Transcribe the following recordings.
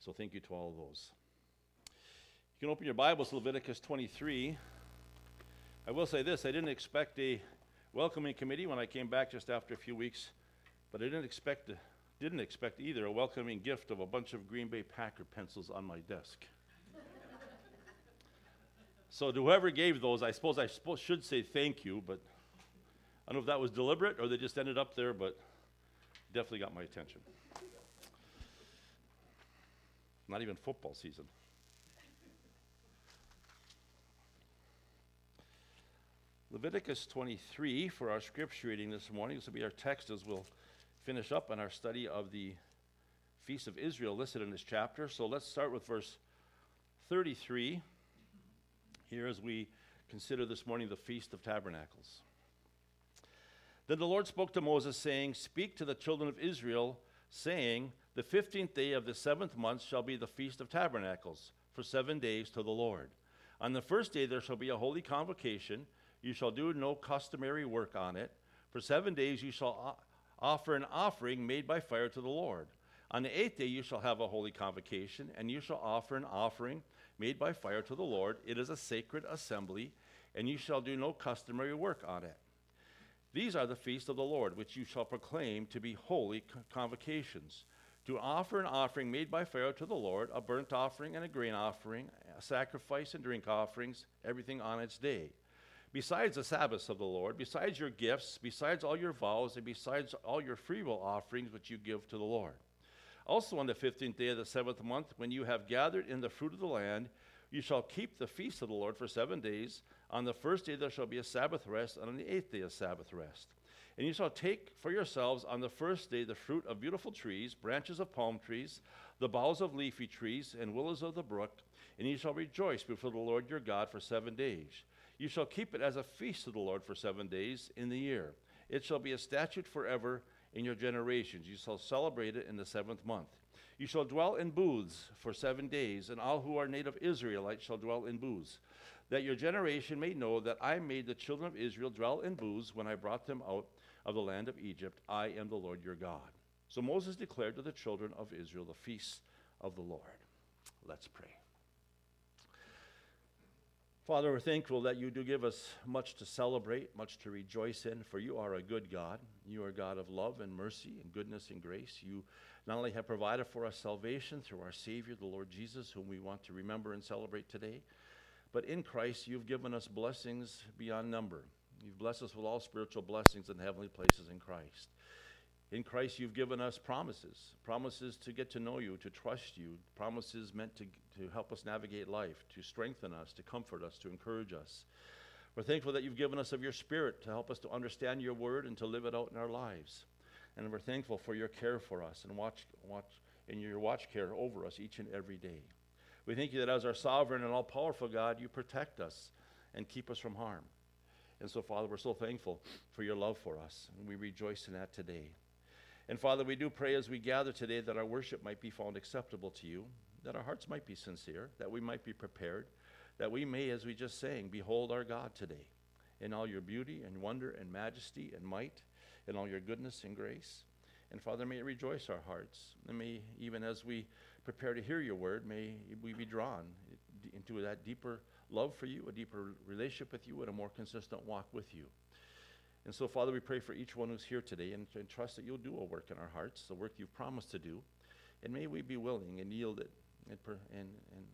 So thank you to all of those. You can open your Bibles to Leviticus 23. I will say this I didn't expect a welcoming committee when I came back just after a few weeks, but I didn't expect, didn't expect either a welcoming gift of a bunch of Green Bay Packer pencils on my desk. so, to whoever gave those, I suppose I should say thank you, but I don't know if that was deliberate or they just ended up there, but definitely got my attention. Not even football season. Leviticus 23 for our scripture reading this morning. This will be our text as we'll finish up on our study of the Feast of Israel listed in this chapter. So let's start with verse 33 here as we consider this morning the Feast of Tabernacles. Then the Lord spoke to Moses, saying, Speak to the children of Israel, saying, the fifteenth day of the seventh month shall be the Feast of Tabernacles, for seven days to the Lord. On the first day there shall be a holy convocation. You shall do no customary work on it. For seven days you shall offer an offering made by fire to the Lord. On the eighth day you shall have a holy convocation, and you shall offer an offering made by fire to the Lord. It is a sacred assembly, and you shall do no customary work on it. These are the feasts of the Lord, which you shall proclaim to be holy convocations to offer an offering made by fire to the Lord, a burnt offering and a grain offering, a sacrifice and drink offerings, everything on its day. Besides the Sabbaths of the Lord, besides your gifts, besides all your vows, and besides all your freewill offerings which you give to the Lord. Also on the fifteenth day of the seventh month, when you have gathered in the fruit of the land, you shall keep the feast of the Lord for seven days. On the first day there shall be a Sabbath rest, and on the eighth day a Sabbath rest. And you shall take for yourselves on the first day the fruit of beautiful trees, branches of palm trees, the boughs of leafy trees, and willows of the brook, and you shall rejoice before the Lord your God for seven days. You shall keep it as a feast to the Lord for seven days in the year. It shall be a statute forever in your generations. You shall celebrate it in the seventh month. You shall dwell in booths for seven days, and all who are native Israelites shall dwell in booths, that your generation may know that I made the children of Israel dwell in booths when I brought them out of the land of Egypt. I am the Lord your God. So Moses declared to the children of Israel the feast of the Lord. Let's pray. Father, we're thankful that you do give us much to celebrate, much to rejoice in, for you are a good God. You are God of love and mercy and goodness and grace. You not only have provided for us salvation through our Savior, the Lord Jesus, whom we want to remember and celebrate today, but in Christ you've given us blessings beyond number. You've blessed us with all spiritual blessings in heavenly places in Christ. In Christ, you've given us promises promises to get to know you, to trust you, promises meant to, to help us navigate life, to strengthen us, to comfort us, to encourage us. We're thankful that you've given us of your Spirit to help us to understand your word and to live it out in our lives. And we're thankful for your care for us and watch, watch and your watch care over us each and every day. We thank you that as our sovereign and all powerful God, you protect us and keep us from harm. And so, Father, we're so thankful for your love for us, and we rejoice in that today. And Father, we do pray as we gather today that our worship might be found acceptable to you, that our hearts might be sincere, that we might be prepared, that we may, as we just sang, behold our God today in all your beauty and wonder and majesty and might, in all your goodness and grace. And Father, may it rejoice our hearts. And may, even as we prepare to hear your word, may we be drawn into that deeper love for you, a deeper relationship with you, and a more consistent walk with you. And so, Father, we pray for each one who's here today and, and trust that you'll do a work in our hearts, the work you've promised to do. And may we be willing and yield it and, per, and, and,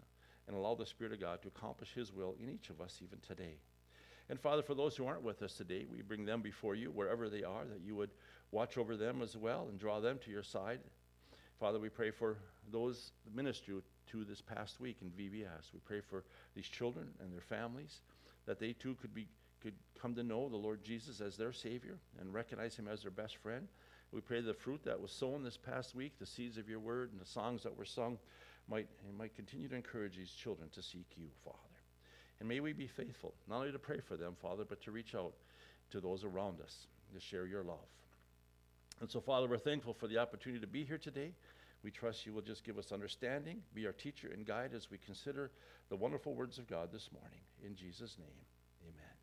and allow the Spirit of God to accomplish His will in each of us even today. And Father, for those who aren't with us today, we bring them before you wherever they are, that you would watch over them as well and draw them to your side. Father, we pray for those ministry to this past week in VBS. We pray for these children and their families that they too could be could come to know the Lord Jesus as their Savior and recognize Him as their best friend. We pray the fruit that was sown this past week, the seeds of your word, and the songs that were sung might, might continue to encourage these children to seek you, Father. And may we be faithful, not only to pray for them, Father, but to reach out to those around us to share your love. And so, Father, we're thankful for the opportunity to be here today. We trust you will just give us understanding, be our teacher and guide as we consider the wonderful words of God this morning. In Jesus' name, amen.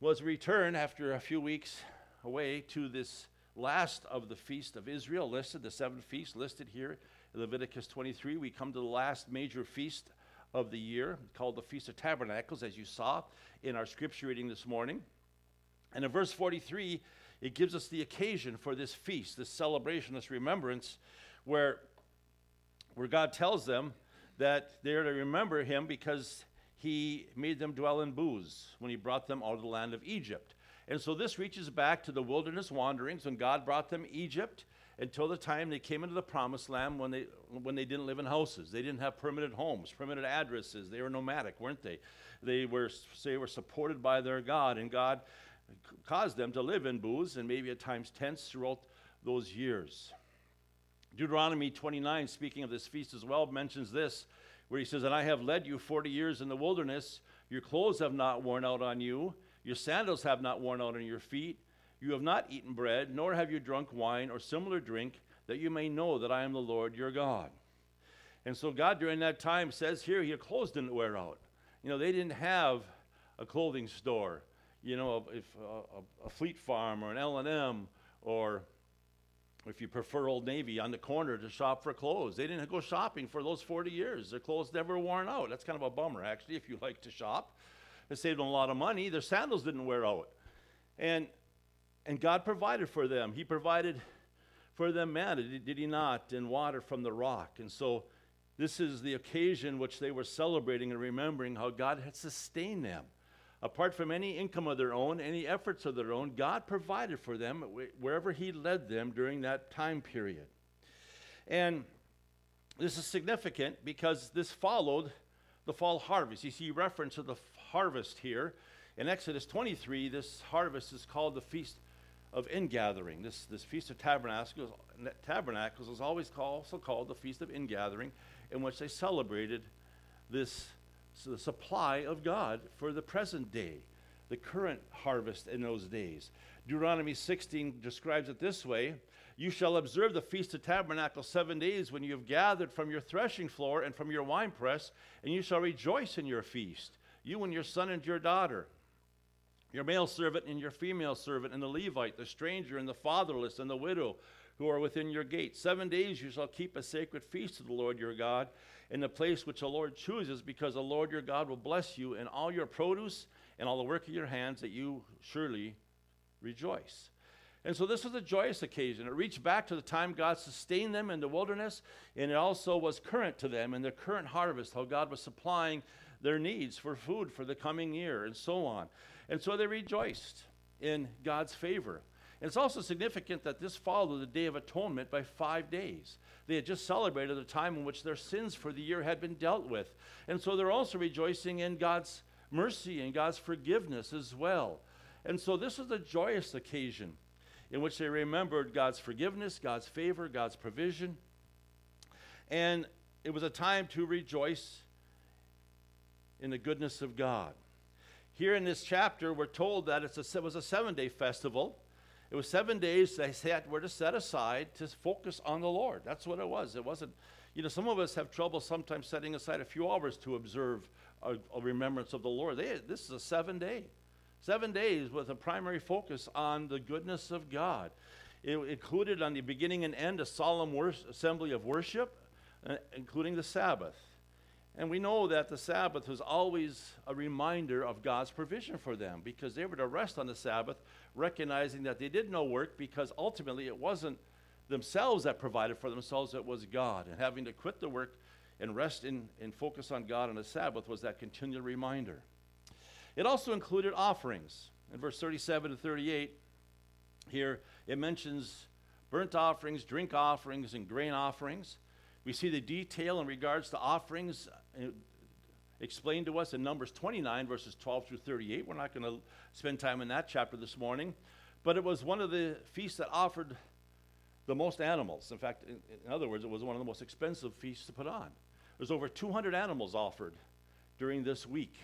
Well, as we return after a few weeks away to this last of the feast of Israel listed, the seven feasts listed here in Leviticus 23. We come to the last major feast of the year called the Feast of Tabernacles, as you saw in our scripture reading this morning. And in verse 43, it gives us the occasion for this feast, this celebration, this remembrance, where, where God tells them that they're to remember him because he made them dwell in booths when he brought them out of the land of Egypt. And so this reaches back to the wilderness wanderings when God brought them Egypt until the time they came into the promised land when they, when they didn't live in houses. They didn't have permanent homes, permanent addresses. They were nomadic, weren't they? They were, they were supported by their God, and God caused them to live in booths and maybe at times tents throughout those years. Deuteronomy 29, speaking of this feast as well, mentions this, where he says, And I have led you 40 years in the wilderness. Your clothes have not worn out on you, your sandals have not worn out on your feet. You have not eaten bread, nor have you drunk wine or similar drink, that you may know that I am the Lord your God. And so God during that time says here, your clothes didn't wear out. You know, they didn't have a clothing store, you know, if uh, a, a Fleet Farm or an L&M or if you prefer Old Navy on the corner to shop for clothes. They didn't go shopping for those 40 years. Their clothes never worn out. That's kind of a bummer actually if you like to shop. It saved them a lot of money. Their sandals didn't wear out. And and God provided for them. He provided for them manna, did he not, and water from the rock. And so this is the occasion which they were celebrating and remembering how God had sustained them. Apart from any income of their own, any efforts of their own, God provided for them wherever He led them during that time period. And this is significant because this followed the fall harvest. You see reference to the harvest here. In Exodus 23, this harvest is called the Feast of ingathering. This, this Feast of Tabernacles, Tabernacles is always called, also called the Feast of Ingathering, in which they celebrated this so the supply of God for the present day, the current harvest in those days. Deuteronomy 16 describes it this way You shall observe the Feast of Tabernacles seven days when you have gathered from your threshing floor and from your winepress, and you shall rejoice in your feast, you and your son and your daughter your male servant and your female servant, and the Levite, the stranger, and the fatherless, and the widow who are within your gates. Seven days you shall keep a sacred feast to the Lord your God in the place which the Lord chooses, because the Lord your God will bless you in all your produce and all the work of your hands, that you surely rejoice. And so this was a joyous occasion. It reached back to the time God sustained them in the wilderness, and it also was current to them in their current harvest, how God was supplying their needs for food for the coming year, and so on. And so they rejoiced in God's favor. And it's also significant that this followed the Day of Atonement by five days. They had just celebrated the time in which their sins for the year had been dealt with. And so they're also rejoicing in God's mercy and God's forgiveness as well. And so this was a joyous occasion in which they remembered God's forgiveness, God's favor, God's provision. And it was a time to rejoice in the goodness of God. Here in this chapter, we're told that a, it was a seven day festival. It was seven days they set, were to set aside to focus on the Lord. That's what it was. It wasn't, you know, some of us have trouble sometimes setting aside a few hours to observe a, a remembrance of the Lord. They, this is a seven day. Seven days with a primary focus on the goodness of God. It included on the beginning and end a solemn wor- assembly of worship, uh, including the Sabbath. And we know that the Sabbath was always a reminder of God's provision for them because they were to rest on the Sabbath, recognizing that they did no work because ultimately it wasn't themselves that provided for themselves, it was God. And having to quit the work and rest in and focus on God on the Sabbath was that continual reminder. It also included offerings. In verse 37 to 38, here it mentions burnt offerings, drink offerings, and grain offerings. We see the detail in regards to offerings Uh, explained to us in Numbers 29, verses 12 through 38. We're not going to spend time in that chapter this morning, but it was one of the feasts that offered the most animals. In fact, in, in other words, it was one of the most expensive feasts to put on. There's over 200 animals offered during this week.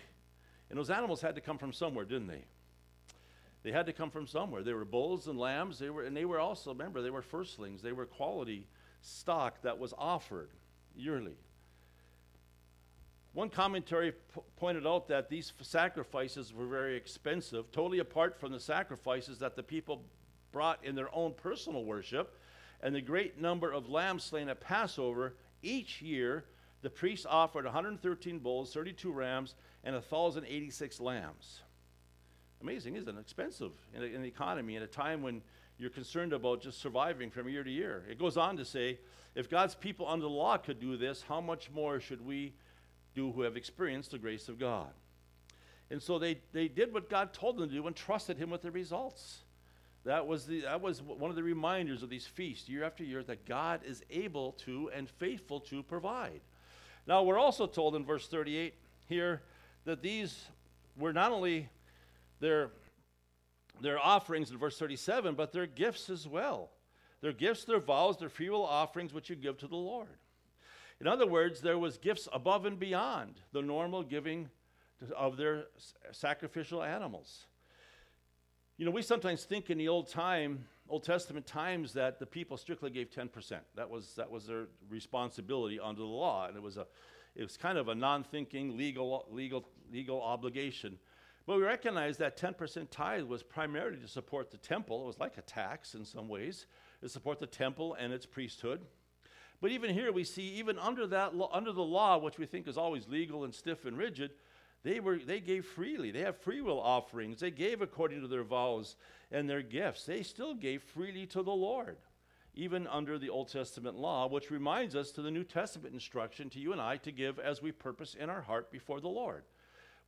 And those animals had to come from somewhere, didn't they? They had to come from somewhere. They were bulls and lambs. They were, and they were also, remember, they were firstlings. They were quality stock that was offered yearly. One commentary p- pointed out that these f- sacrifices were very expensive, totally apart from the sacrifices that the people brought in their own personal worship, and the great number of lambs slain at Passover, each year the priests offered 113 bulls, 32 rams, and 1,086 lambs. Amazing, isn't it? Expensive in, a, in the economy at a time when you're concerned about just surviving from year to year. It goes on to say, if God's people under the law could do this, how much more should we do who have experienced the grace of God? And so they, they did what God told them to do and trusted Him with the results. That was, the, that was one of the reminders of these feasts year after year that God is able to and faithful to provide. Now, we're also told in verse 38 here that these were not only their, their offerings in verse 37, but their gifts as well. Their gifts, their vows, their freewill offerings, which you give to the Lord. In other words, there was gifts above and beyond the normal giving of their sacrificial animals. You know, we sometimes think in the old time, Old Testament times, that the people strictly gave 10%. That was, that was their responsibility under the law. And it was, a, it was kind of a non thinking legal, legal, legal obligation. But we recognize that 10% tithe was primarily to support the temple. It was like a tax in some ways, to support the temple and its priesthood. But even here, we see, even under, that lo- under the law, which we think is always legal and stiff and rigid, they, were, they gave freely. They have free will offerings. They gave according to their vows and their gifts. They still gave freely to the Lord, even under the Old Testament law, which reminds us to the New Testament instruction to you and I to give as we purpose in our heart before the Lord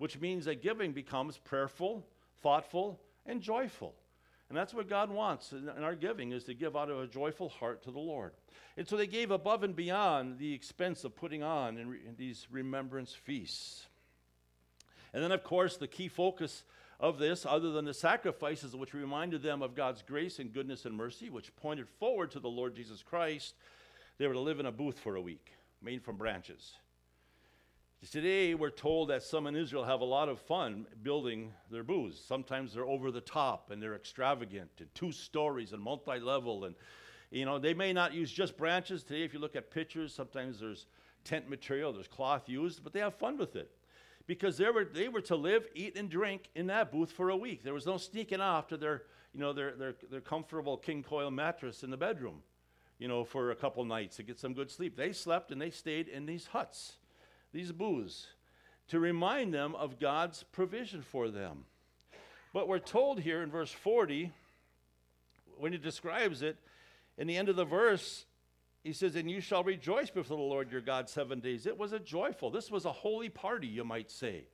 which means that giving becomes prayerful, thoughtful, and joyful. And that's what God wants in our giving is to give out of a joyful heart to the Lord. And so they gave above and beyond the expense of putting on in, re- in these remembrance feasts. And then, of course, the key focus of this, other than the sacrifices which reminded them of God's grace and goodness and mercy, which pointed forward to the Lord Jesus Christ, they were to live in a booth for a week, made from branches. Today, we're told that some in Israel have a lot of fun building their booths. Sometimes they're over the top and they're extravagant and two stories and multi level. And, you know, they may not use just branches. Today, if you look at pictures, sometimes there's tent material, there's cloth used, but they have fun with it. Because they were, they were to live, eat, and drink in that booth for a week. There was no sneaking off to their, you know, their, their, their comfortable King Koil mattress in the bedroom, you know, for a couple nights to get some good sleep. They slept and they stayed in these huts these booths, to remind them of God's provision for them. But we're told here in verse 40, when he describes it, in the end of the verse, he says, And you shall rejoice before the Lord your God seven days. It was a joyful, this was a holy party, you might say.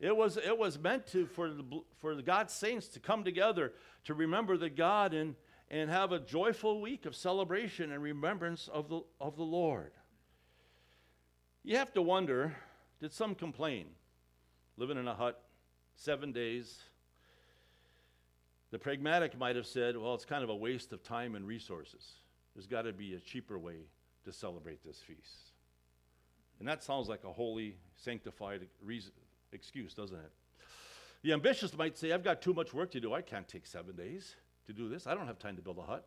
It was, it was meant to, for, the, for the God's saints to come together to remember the God and, and have a joyful week of celebration and remembrance of the, of the Lord. You have to wonder did some complain? Living in a hut, seven days. The pragmatic might have said, well, it's kind of a waste of time and resources. There's got to be a cheaper way to celebrate this feast. And that sounds like a holy, sanctified reason, excuse, doesn't it? The ambitious might say, I've got too much work to do. I can't take seven days to do this. I don't have time to build a hut.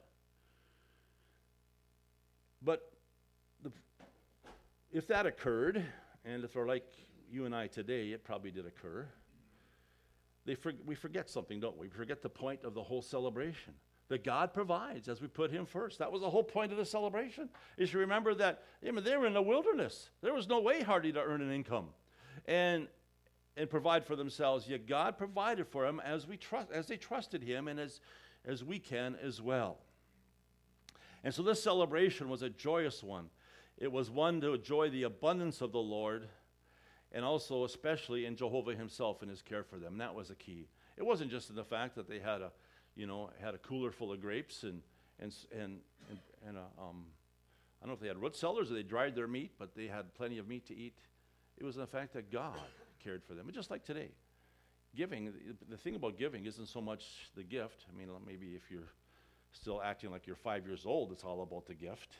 But if that occurred, and if they're like you and I today, it probably did occur, they for, we forget something, don't we? We forget the point of the whole celebration. That God provides as we put Him first. That was the whole point of the celebration. Is you remember that I mean, they were in the wilderness. There was no way hardly to earn an income, and and provide for themselves. Yet God provided for them as we trust, as they trusted Him, and as as we can as well. And so this celebration was a joyous one. It was one to enjoy the abundance of the Lord and also especially in Jehovah himself and his care for them. That was a key. It wasn't just in the fact that they had a, you know, had a cooler full of grapes and, and, and, and, and a, um, I don't know if they had root cellars or they dried their meat, but they had plenty of meat to eat. It was the fact that God cared for them. And just like today, giving, the thing about giving isn't so much the gift. I mean, maybe if you're still acting like you're five years old, it's all about the gift.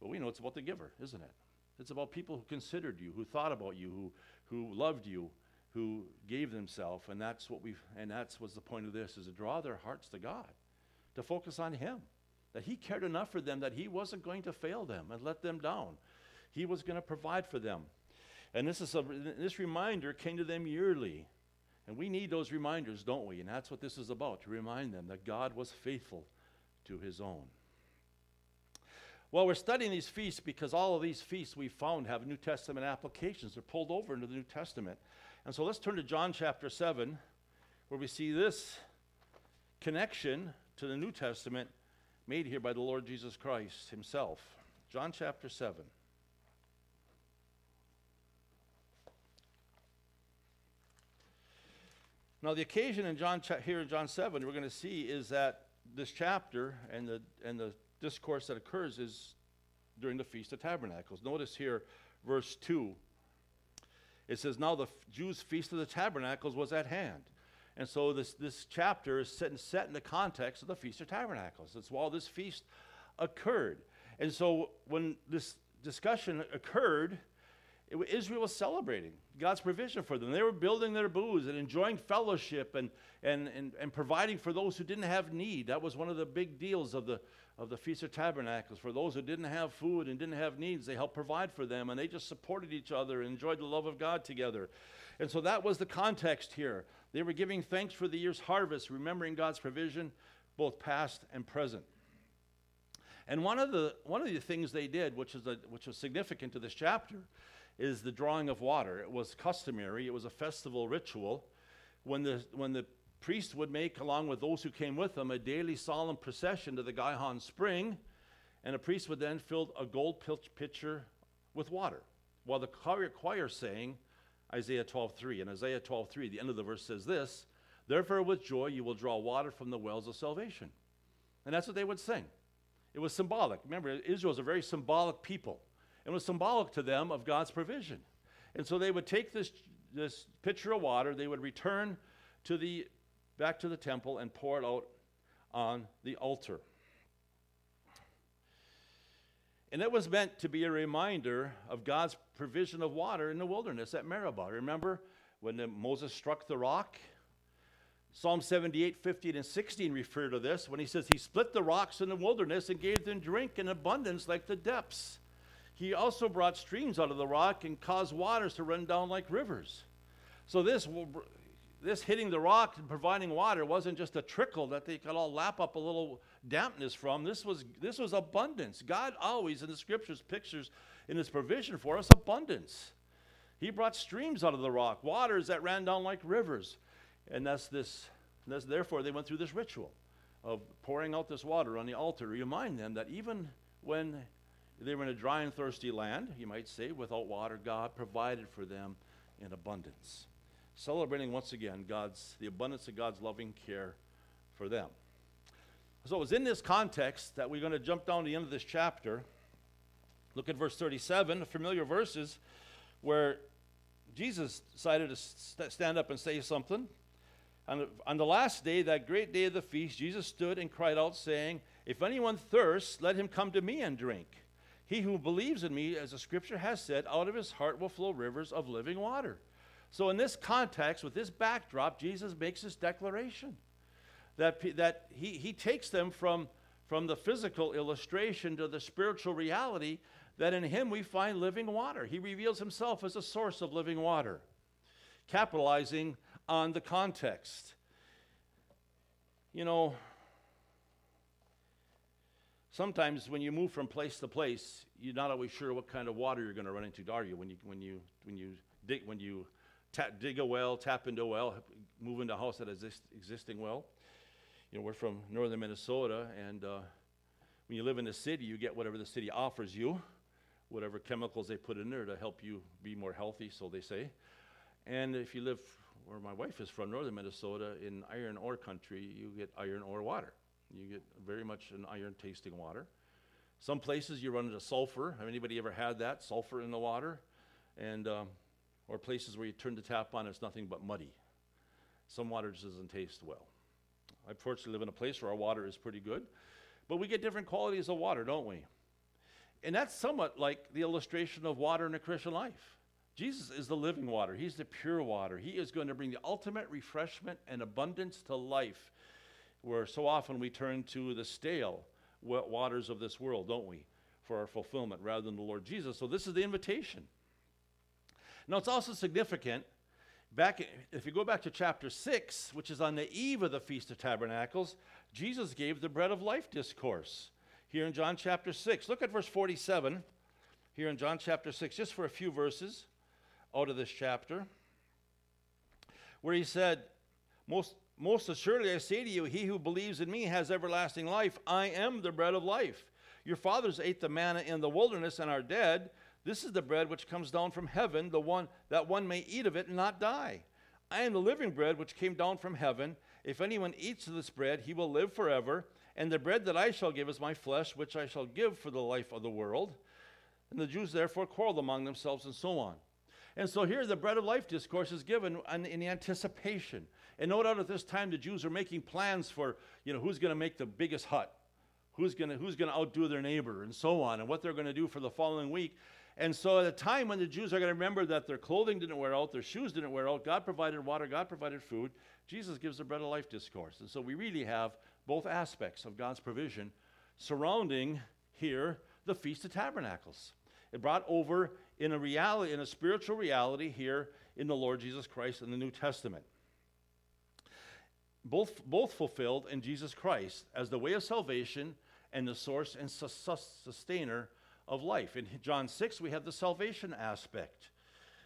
But we know it's about the giver, isn't it? It's about people who considered you, who thought about you, who, who loved you, who gave themselves. And that's what we've, and that's what's the point of this, is to draw their hearts to God, to focus on Him. That He cared enough for them that He wasn't going to fail them and let them down. He was going to provide for them. And this, is a, this reminder came to them yearly And we need those reminders, don't we? And that's what this is about to remind them that God was faithful to his own. Well, we're studying these feasts because all of these feasts we found have New Testament applications. They're pulled over into the New Testament. And so let's turn to John chapter 7, where we see this connection to the New Testament made here by the Lord Jesus Christ himself. John chapter 7. Now, the occasion in John cha- here in John 7, we're going to see is that this chapter and the, and the discourse that occurs is during the Feast of Tabernacles. Notice here, verse 2. It says, Now the Jews' Feast of the Tabernacles was at hand. And so this, this chapter is set, set in the context of the Feast of Tabernacles. It's while this feast occurred. And so when this discussion occurred, it, Israel was celebrating God's provision for them. They were building their booths and enjoying fellowship and, and, and, and providing for those who didn't have need. That was one of the big deals of the, of the Feast of Tabernacles. For those who didn't have food and didn't have needs, they helped provide for them, and they just supported each other and enjoyed the love of God together. And so that was the context here. They were giving thanks for the year's harvest, remembering God's provision, both past and present. And one of the, one of the things they did, which, is a, which was significant to this chapter, is the drawing of water. It was customary, it was a festival ritual. When the, when the priest would make, along with those who came with them, a daily solemn procession to the Gihon spring, and a priest would then fill a gold pitcher with water, while the choir, sang Isaiah 12:3. And Isaiah 12:3, the end of the verse says this, "Therefore with joy you will draw water from the wells of salvation." And that's what they would sing. It was symbolic. Remember, Israel is a very symbolic people. It was symbolic to them of God's provision. And so they would take this, this pitcher of water, they would return to the, back to the temple and pour it out on the altar. And it was meant to be a reminder of God's provision of water in the wilderness at Meribah. Remember when the, Moses struck the rock Psalm 78, 15, and 16 refer to this when he says, He split the rocks in the wilderness and gave them drink in abundance like the depths. He also brought streams out of the rock and caused waters to run down like rivers. So, this, this hitting the rock and providing water wasn't just a trickle that they could all lap up a little dampness from. This was, this was abundance. God always, in the scriptures, pictures in his provision for us abundance. He brought streams out of the rock, waters that ran down like rivers. And that's this, that's, therefore, they went through this ritual of pouring out this water on the altar to remind them that even when they were in a dry and thirsty land, you might say, without water, God provided for them in abundance. Celebrating once again God's the abundance of God's loving care for them. So it was in this context that we're going to jump down to the end of this chapter. Look at verse 37, familiar verses, where Jesus decided to st- stand up and say something. On the, on the last day, that great day of the feast, Jesus stood and cried out, saying, If anyone thirsts, let him come to me and drink. He who believes in me, as the scripture has said, out of his heart will flow rivers of living water. So, in this context, with this backdrop, Jesus makes this declaration that, that he, he takes them from, from the physical illustration to the spiritual reality that in him we find living water. He reveals himself as a source of living water, capitalizing on the context. You know, sometimes when you move from place to place, you're not always sure what kind of water you're going to run into, are you? When you when you when you dig when you dig a well, tap into a well, move into a house that has exist, existing well. You know, we're from northern Minnesota, and uh, when you live in the city, you get whatever the city offers you, whatever chemicals they put in there to help you be more healthy, so they say. And if you live where my wife is from, northern Minnesota, in iron ore country, you get iron ore water. You get very much an iron tasting water. Some places you run into sulfur. Have anybody ever had that? Sulfur in the water? And, um, or places where you turn the tap on, it's nothing but muddy. Some water just doesn't taste well. I fortunately live in a place where our water is pretty good, but we get different qualities of water, don't we? And that's somewhat like the illustration of water in a Christian life. Jesus is the living water. He's the pure water. He is going to bring the ultimate refreshment and abundance to life, where so often we turn to the stale waters of this world, don't we, for our fulfillment rather than the Lord Jesus. So this is the invitation. Now, it's also significant Back, if you go back to chapter 6, which is on the eve of the Feast of Tabernacles, Jesus gave the bread of life discourse here in John chapter 6. Look at verse 47 here in John chapter 6, just for a few verses out of this chapter, where he said, Most, most assuredly I say to you, he who believes in me has everlasting life. I am the bread of life. Your fathers ate the manna in the wilderness and are dead. This is the bread which comes down from heaven, the one that one may eat of it and not die. I am the living bread which came down from heaven. If anyone eats of this bread, he will live forever. And the bread that I shall give is my flesh, which I shall give for the life of the world. And the Jews therefore quarreled among themselves and so on. And so here the bread of life discourse is given in, anticipation. And no doubt at this time the Jews are making plans for, you know, who's going to make the biggest hut, who's going to who's going to outdo their neighbor, and so on, and what they're going to do for the following week. And so at a time when the Jews are going to remember that their clothing didn't wear out, their shoes didn't wear out, God provided water, God provided food, Jesus gives the bread of life discourse. And so we really have both aspects of God's provision surrounding here the Feast of Tabernacles. It brought over in a reality, in a spiritual reality here in the Lord Jesus Christ in the New Testament. Both, both fulfilled in Jesus Christ as the way of salvation and the source and sustainer of life. In John 6, we have the salvation aspect.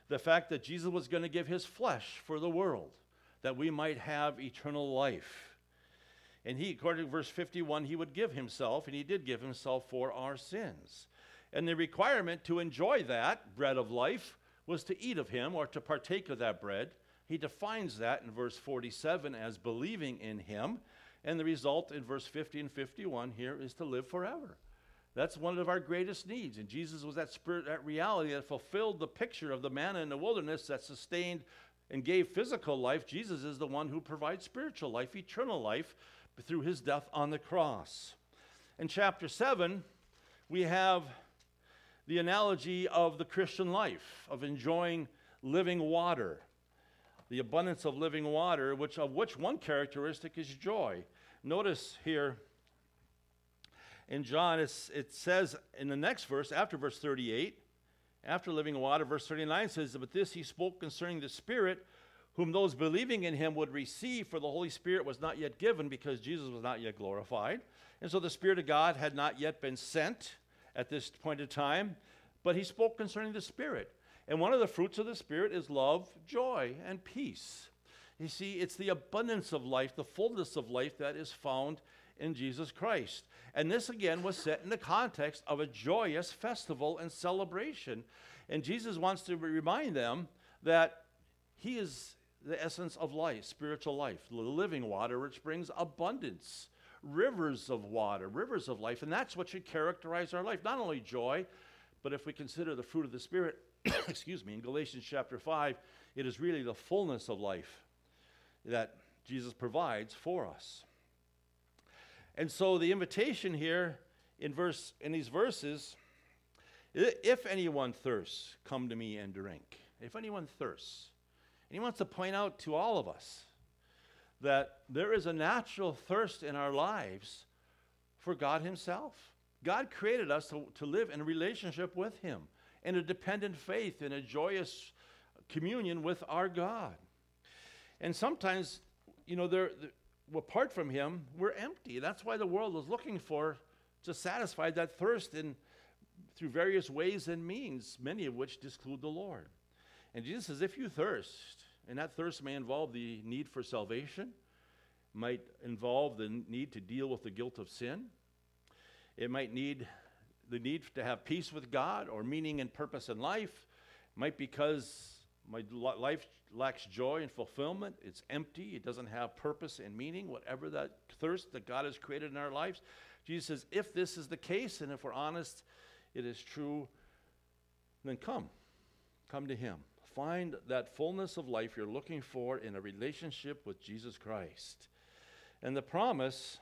The fact that Jesus was going to give his flesh for the world, that we might have eternal life. And he, according to verse 51, he would give himself, and he did give himself for our sins. And the requirement to enjoy that bread of life was to eat of him or to partake of that bread. He defines that in verse 47 as believing in him. And the result in verse 50 and 51 here is to live forever. That's one of our greatest needs. And Jesus was that spirit, that reality that fulfilled the picture of the manna in the wilderness that sustained and gave physical life. Jesus is the one who provides spiritual life, eternal life through his death on the cross. In chapter 7, we have the analogy of the Christian life, of enjoying living water, the abundance of living water, which, of which one characteristic is joy. Notice here in John, it says in the next verse, after verse 38, after living water, verse 39 says, But this he spoke concerning the Spirit, whom those believing in him would receive, for the Holy Spirit was not yet given because Jesus was not yet glorified. And so the Spirit of God had not yet been sent at this point in time, but he spoke concerning the Spirit. And one of the fruits of the Spirit is love, joy, and peace. You see, it's the abundance of life, the fullness of life that is found in Jesus Christ. And this again was set in the context of a joyous festival and celebration. And Jesus wants to remind them that he is the essence of life, spiritual life, the living water which brings abundance, rivers of water, rivers of life. And that's what should characterize our life. Not only joy, but if we consider the fruit of the Spirit, excuse me, in Galatians chapter 5, it is really the fullness of life that Jesus provides for us. And so the invitation here in verse in these verses if anyone thirsts, come to me and drink. If anyone thirsts, and he wants to point out to all of us that there is a natural thirst in our lives for God Himself. God created us to, to live in relationship with Him, in a dependent faith, in a joyous communion with our God. And sometimes, you know, apart from Him, we're empty. That's why the world is looking for to satisfy that thirst in, through various ways and means, many of which disclude the Lord. And Jesus says, if you thirst, and that thirst may involve the need for salvation, might involve the need to deal with the guilt of sin. It might need the need to have peace with God or meaning and purpose in life. It might because my life lacks joy and fulfillment. It's empty. It doesn't have purpose and meaning, whatever that thirst that God has created in our lives. Jesus says, if this is the case, and if we're honest, it is true, then come. Come to Him. Find that fullness of life you're looking for in a relationship with Jesus Christ. And the promise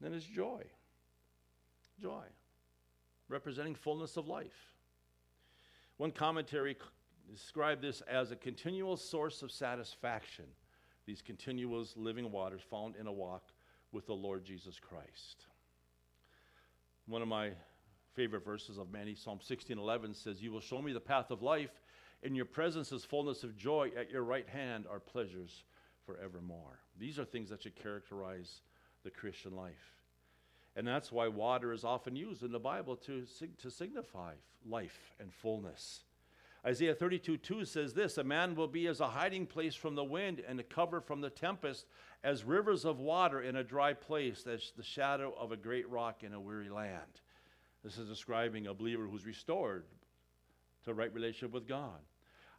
then is joy. Joy, representing fullness of life. One commentary described this as a continual source of satisfaction, these continuous living waters found in a walk with the Lord Jesus Christ. One of my favorite verses of many, Psalm 16:11 says, "You will show me the path of life. In your presence is fullness of joy. At your right hand are pleasures forevermore. These are things that should characterize the Christian life. And that's why water is often used in the Bible to, to signify life and fullness. Isaiah 32 2 says this A man will be as a hiding place from the wind and a cover from the tempest, as rivers of water in a dry place, as the shadow of a great rock in a weary land. This is describing a believer who's restored to right relationship with God.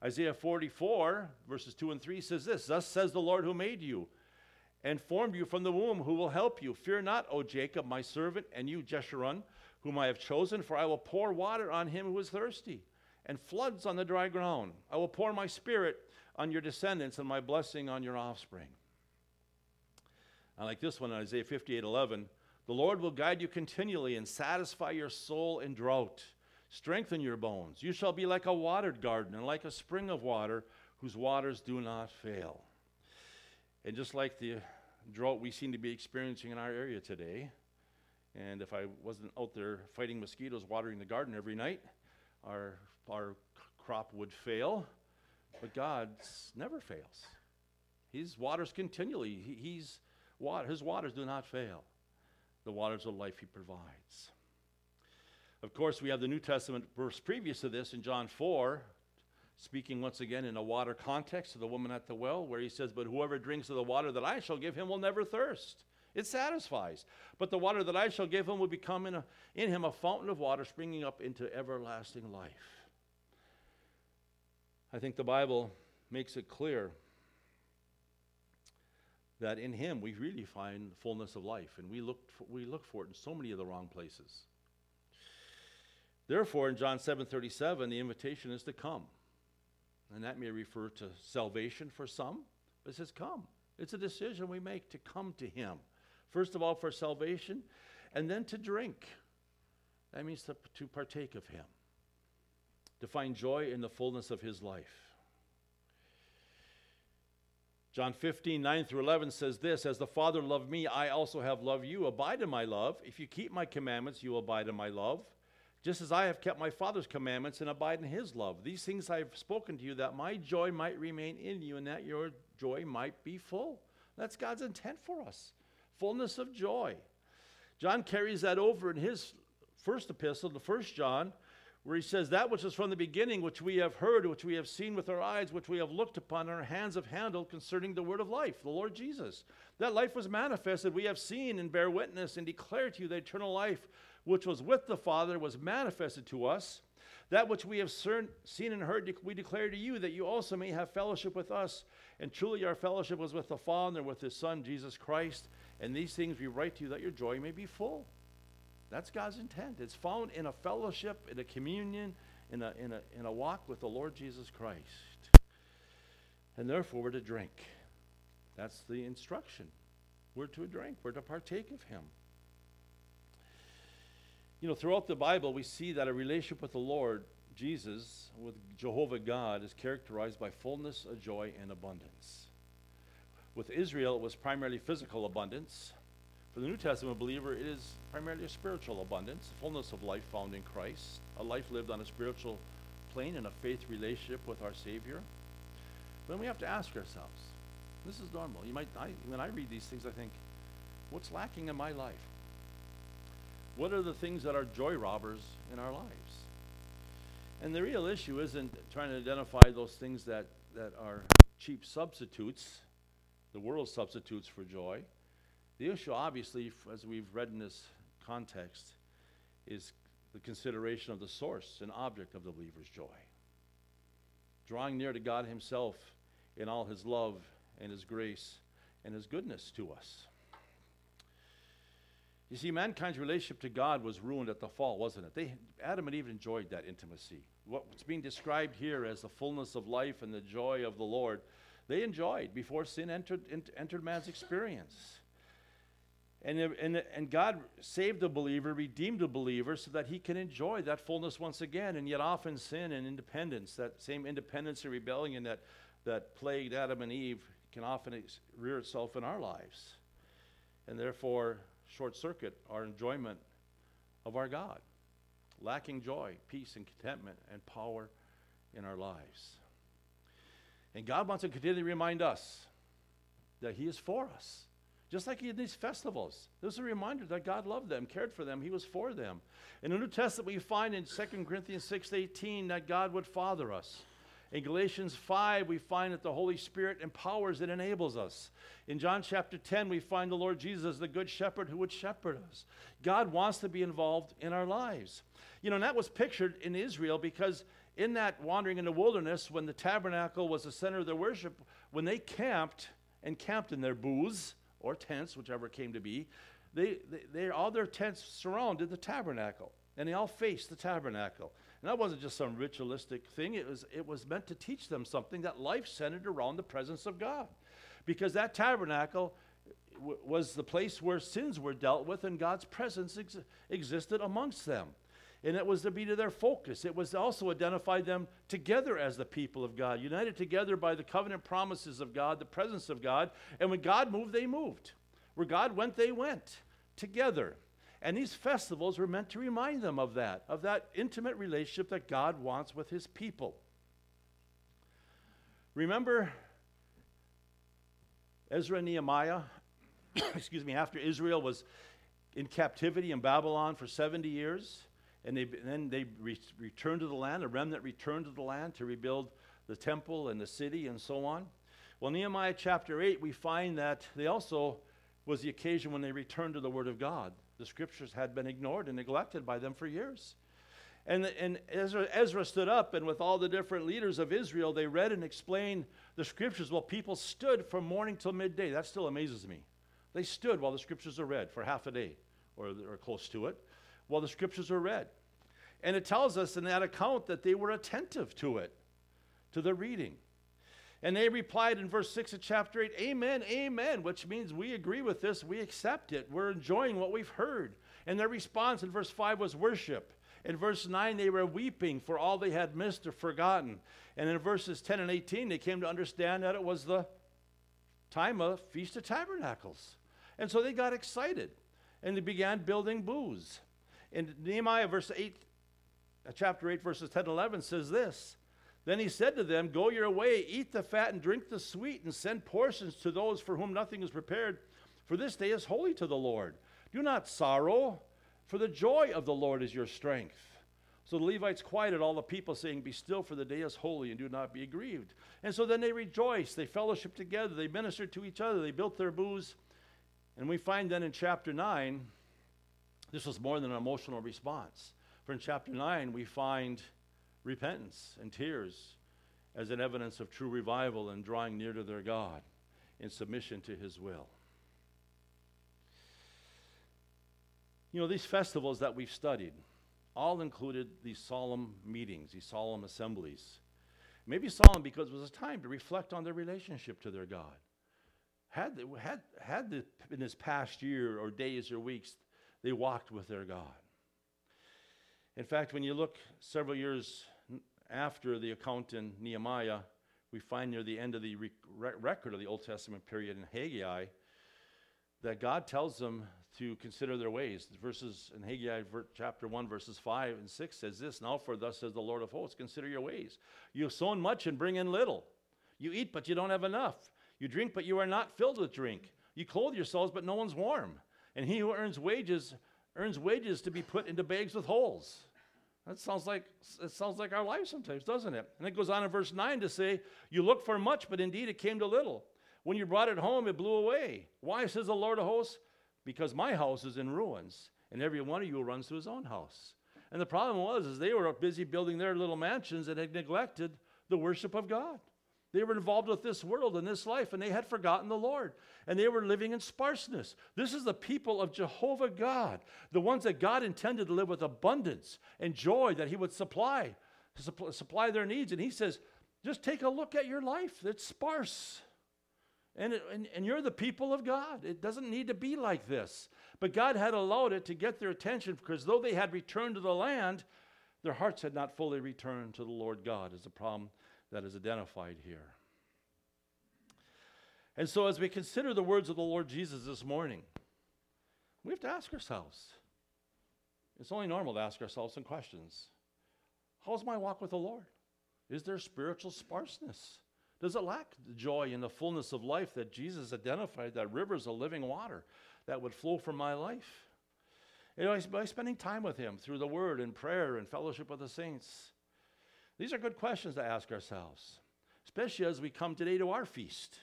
Isaiah 44, verses 2 and 3 says this Thus says the Lord who made you and formed you from the womb, who will help you. Fear not, O Jacob, my servant, and you, Jeshurun, whom I have chosen, for I will pour water on him who is thirsty and floods on the dry ground. I will pour my spirit on your descendants and my blessing on your offspring. I like this one in Isaiah 58 11. The Lord will guide you continually and satisfy your soul in drought, strengthen your bones. You shall be like a watered garden and like a spring of water whose waters do not fail. And just like the drought we seem to be experiencing in our area today, and if I wasn't out there fighting mosquitoes, watering the garden every night, our our crop would fail, but God never fails. His waters continually, he, he's water, his waters do not fail. The waters of life he provides. Of course, we have the New Testament verse previous to this in John 4, speaking once again in a water context to the woman at the well, where he says, But whoever drinks of the water that I shall give him will never thirst. It satisfies. But the water that I shall give him will become in, a, in him a fountain of water springing up into everlasting life. I think the Bible makes it clear that in him we really find fullness of life, and we look for, we look for it in so many of the wrong places. Therefore, in John 7:37, the invitation is to come. And that may refer to salvation for some, but it says come. It's a decision we make to come to him. First of all, for salvation, and then to drink. That means to, to partake of him to find joy in the fullness of his life. John 15, 9 through 11 says this As the Father loved me, I also have loved you. Abide in my love. If you keep my commandments, you will abide in my love. Just as I have kept my Father's commandments and abide in his love. These things I have spoken to you, that my joy might remain in you and that your joy might be full. That's God's intent for us fullness of joy. John carries that over in his first epistle, the first John, where he says, That which is from the beginning, which we have heard, which we have seen with our eyes, which we have looked upon, our hands have handled concerning the word of life, the Lord Jesus. That life was manifested, we have seen and bear witness and declare to you the eternal life which was with the Father was manifested to us. That which we have seen and heard, we declare to you, that you also may have fellowship with us. And truly, our fellowship was with the Father and with His Son, Jesus Christ. And these things we write to you, that your joy may be full. That's God's intent. It's found in a fellowship, in a communion, in a, in a, in a walk with the Lord Jesus Christ. And therefore, we're to drink. That's the instruction. We're to drink, we're to partake of Him. You know, throughout the Bible, we see that a relationship with the Lord Jesus, with Jehovah God, is characterized by fullness of joy and abundance. With Israel, it was primarily physical abundance. For the New Testament believer, it is primarily a spiritual abundance, fullness of life found in Christ, a life lived on a spiritual plane in a faith relationship with our Savior. Then we have to ask ourselves, this is normal. You might, I, when I read these things, I think, what's lacking in my life? What are the things that are joy robbers in our lives? And the real issue isn't trying to identify those things that, that are cheap substitutes, the world substitutes for joy. The issue, obviously, as we've read in this context, is the consideration of the source and object of the believer's joy. Drawing near to God Himself in all His love and His grace and His goodness to us. You see, mankind's relationship to God was ruined at the fall, wasn't it? They, Adam and Eve enjoyed that intimacy. What's being described here as the fullness of life and the joy of the Lord, they enjoyed before sin entered, entered man's experience. And, and, and God saved the believer, redeemed the believer, so that he can enjoy that fullness once again. And yet, often sin and independence, that same independence and rebellion that, that plagued Adam and Eve, can often ex- rear itself in our lives. And therefore, short circuit our enjoyment of our God, lacking joy, peace, and contentment, and power in our lives. And God wants to continually remind us that He is for us. Just like in these festivals. This is a reminder that God loved them, cared for them, He was for them. In the New Testament, we find in 2 Corinthians 6.18 that God would father us. In Galatians 5, we find that the Holy Spirit empowers and enables us. In John chapter 10, we find the Lord Jesus the good shepherd who would shepherd us. God wants to be involved in our lives. You know, and that was pictured in Israel because in that wandering in the wilderness, when the tabernacle was the center of their worship, when they camped and camped in their booths or tents, whichever came to be, they, they, they all their tents surrounded the tabernacle, and they all faced the tabernacle. And that wasn't just some ritualistic thing, it was, it was meant to teach them something that life centered around the presence of God. Because that tabernacle w- was the place where sins were dealt with and God's presence ex- existed amongst them. And it was to be to their focus. It was also identify them together as the people of God, united together by the covenant promises of God, the presence of God. And when God moved, they moved. Where God went, they went together. And these festivals were meant to remind them of that, of that intimate relationship that God wants with his people. Remember Ezra and Nehemiah, excuse me, after Israel was in captivity in Babylon for 70 years, and, they, and then they re- returned to the land, a remnant returned to the land to rebuild the temple and the city and so on. Well, Nehemiah chapter 8, we find that they also was the occasion when they returned to the Word of God. The scriptures had been ignored and neglected by them for years. And, and Ezra, Ezra stood up, and with all the different leaders of Israel, they read and explained the scriptures while people stood from morning till midday. That still amazes me. They stood while the scriptures are read for half a day or, or close to it, while the scriptures are read. And it tells us in that account that they were attentive to it, to the reading. And they replied in verse 6 of chapter 8, Amen, Amen, which means we agree with this, we accept it, we're enjoying what we've heard. And their response in verse 5 was worship. In verse 9, they were weeping for all they had missed or forgotten. And in verses 10 and 18, they came to understand that it was the time of Feast of Tabernacles. And so they got excited and they began building booths. In Nehemiah, verse 8, uh, chapter 8, verses 10 and 11 says this then he said to them, Go your way, eat the fat and drink the sweet, and send portions to those for whom nothing is prepared, for this day is holy to the Lord. Do not sorrow, for the joy of the Lord is your strength. So the Levites quieted all the people, saying, Be still, for the day is holy, and do not be grieved. And so then they rejoiced, they fellowshiped together, they ministered to each other, they built their booths. And we find then in chapter 9, this was more than an emotional response. For in chapter 9, we find repentance and tears as an evidence of true revival and drawing near to their God in submission to His will. You know, these festivals that we've studied all included these solemn meetings, these solemn assemblies. Maybe solemn because it was a time to reflect on their relationship to their God. Had, had, had the, in this past year or days or weeks, they walked with their God. In fact, when you look several years after the account in Nehemiah, we find near the end of the re- record of the Old Testament period in Haggai that God tells them to consider their ways. The verses in Haggai chapter 1, verses 5 and 6 says this Now, for thus says the Lord of hosts, consider your ways. You have sown much and bring in little. You eat, but you don't have enough. You drink, but you are not filled with drink. You clothe yourselves, but no one's warm. And he who earns wages earns wages to be put into bags with holes. That sounds like it sounds like our life sometimes, doesn't it? And it goes on in verse 9 to say, You look for much, but indeed it came to little. When you brought it home, it blew away. Why, says the Lord of hosts? Because my house is in ruins, and every one of you runs to his own house. And the problem was is they were busy building their little mansions and had neglected the worship of God. They were involved with this world and this life, and they had forgotten the Lord. And they were living in sparseness. This is the people of Jehovah God, the ones that God intended to live with abundance and joy that He would supply, supply their needs. And He says, just take a look at your life. It's sparse. And, it, and, and you're the people of God. It doesn't need to be like this. But God had allowed it to get their attention because though they had returned to the land, their hearts had not fully returned to the Lord God, is the problem that is identified here. And so, as we consider the words of the Lord Jesus this morning, we have to ask ourselves it's only normal to ask ourselves some questions. How's my walk with the Lord? Is there spiritual sparseness? Does it lack the joy and the fullness of life that Jesus identified, that rivers of living water that would flow from my life? You know, by spending time with Him through the Word and prayer and fellowship with the saints. These are good questions to ask ourselves, especially as we come today to our feast,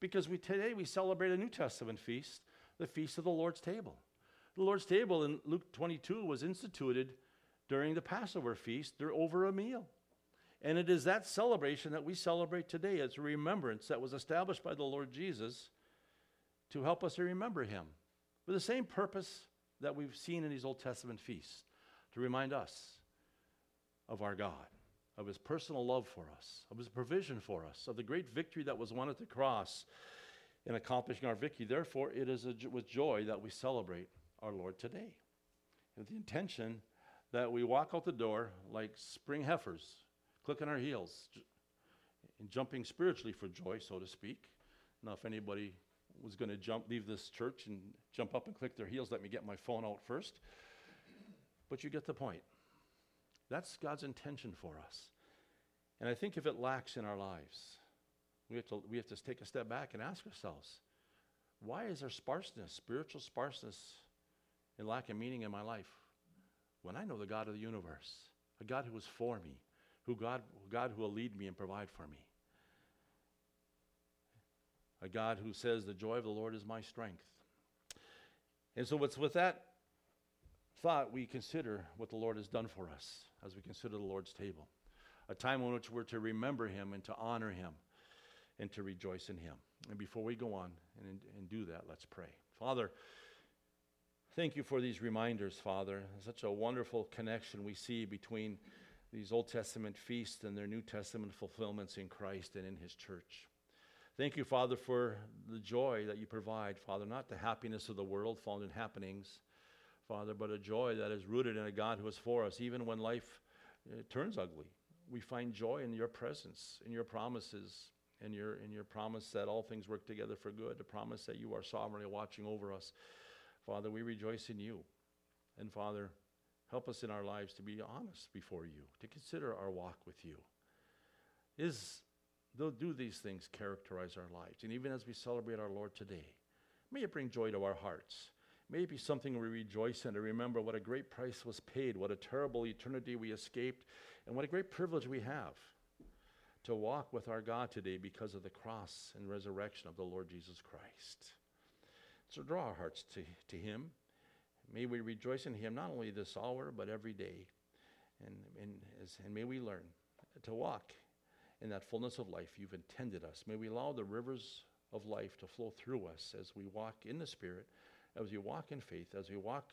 because we, today we celebrate a New Testament feast, the Feast of the Lord's Table. The Lord's table in Luke 22 was instituted during the Passover feast There over a meal. And it is that celebration that we celebrate today. It's a remembrance that was established by the Lord Jesus to help us to remember him for the same purpose that we've seen in these Old Testament feasts to remind us of our God, of his personal love for us, of his provision for us, of the great victory that was won at the cross in accomplishing our victory. Therefore, it is with joy that we celebrate our Lord today. With the intention that we walk out the door like spring heifers, clicking our heels, and jumping spiritually for joy, so to speak. Now, if anybody was going to jump, leave this church and jump up and click their heels, let me get my phone out first. But you get the point. That's God's intention for us. And I think if it lacks in our lives, we have to, we have to take a step back and ask ourselves why is there sparseness, spiritual sparseness, and lack of meaning in my life when I know the God of the universe, a God who is for me, who God, God who will lead me and provide for me, a God who says, The joy of the Lord is my strength. And so, it's with that thought, we consider what the Lord has done for us as we consider the Lord's table, a time in which we're to remember Him and to honor Him and to rejoice in Him. And before we go on and, and do that, let's pray. Father, Thank you for these reminders, Father. Such a wonderful connection we see between these Old Testament feasts and their New Testament fulfillments in Christ and in His church. Thank you, Father, for the joy that you provide, Father, not the happiness of the world found in happenings, Father, but a joy that is rooted in a God who is for us, even when life uh, turns ugly. We find joy in your presence, in your promises, in your, in your promise that all things work together for good, the promise that you are sovereignly watching over us. Father, we rejoice in you. And Father, help us in our lives to be honest before you, to consider our walk with you. Is do these things characterize our lives? And even as we celebrate our Lord today, may it bring joy to our hearts. May it be something we rejoice in to remember what a great price was paid, what a terrible eternity we escaped, and what a great privilege we have to walk with our God today because of the cross and resurrection of the Lord Jesus Christ. So draw our hearts to, to Him. May we rejoice in Him not only this hour, but every day. And, and, as, and may we learn to walk in that fullness of life you've intended us. May we allow the rivers of life to flow through us as we walk in the Spirit, as we walk in faith, as we walk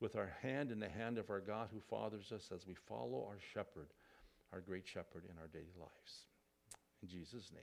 with our hand in the hand of our God who fathers us, as we follow our shepherd, our great shepherd in our daily lives. In Jesus' name.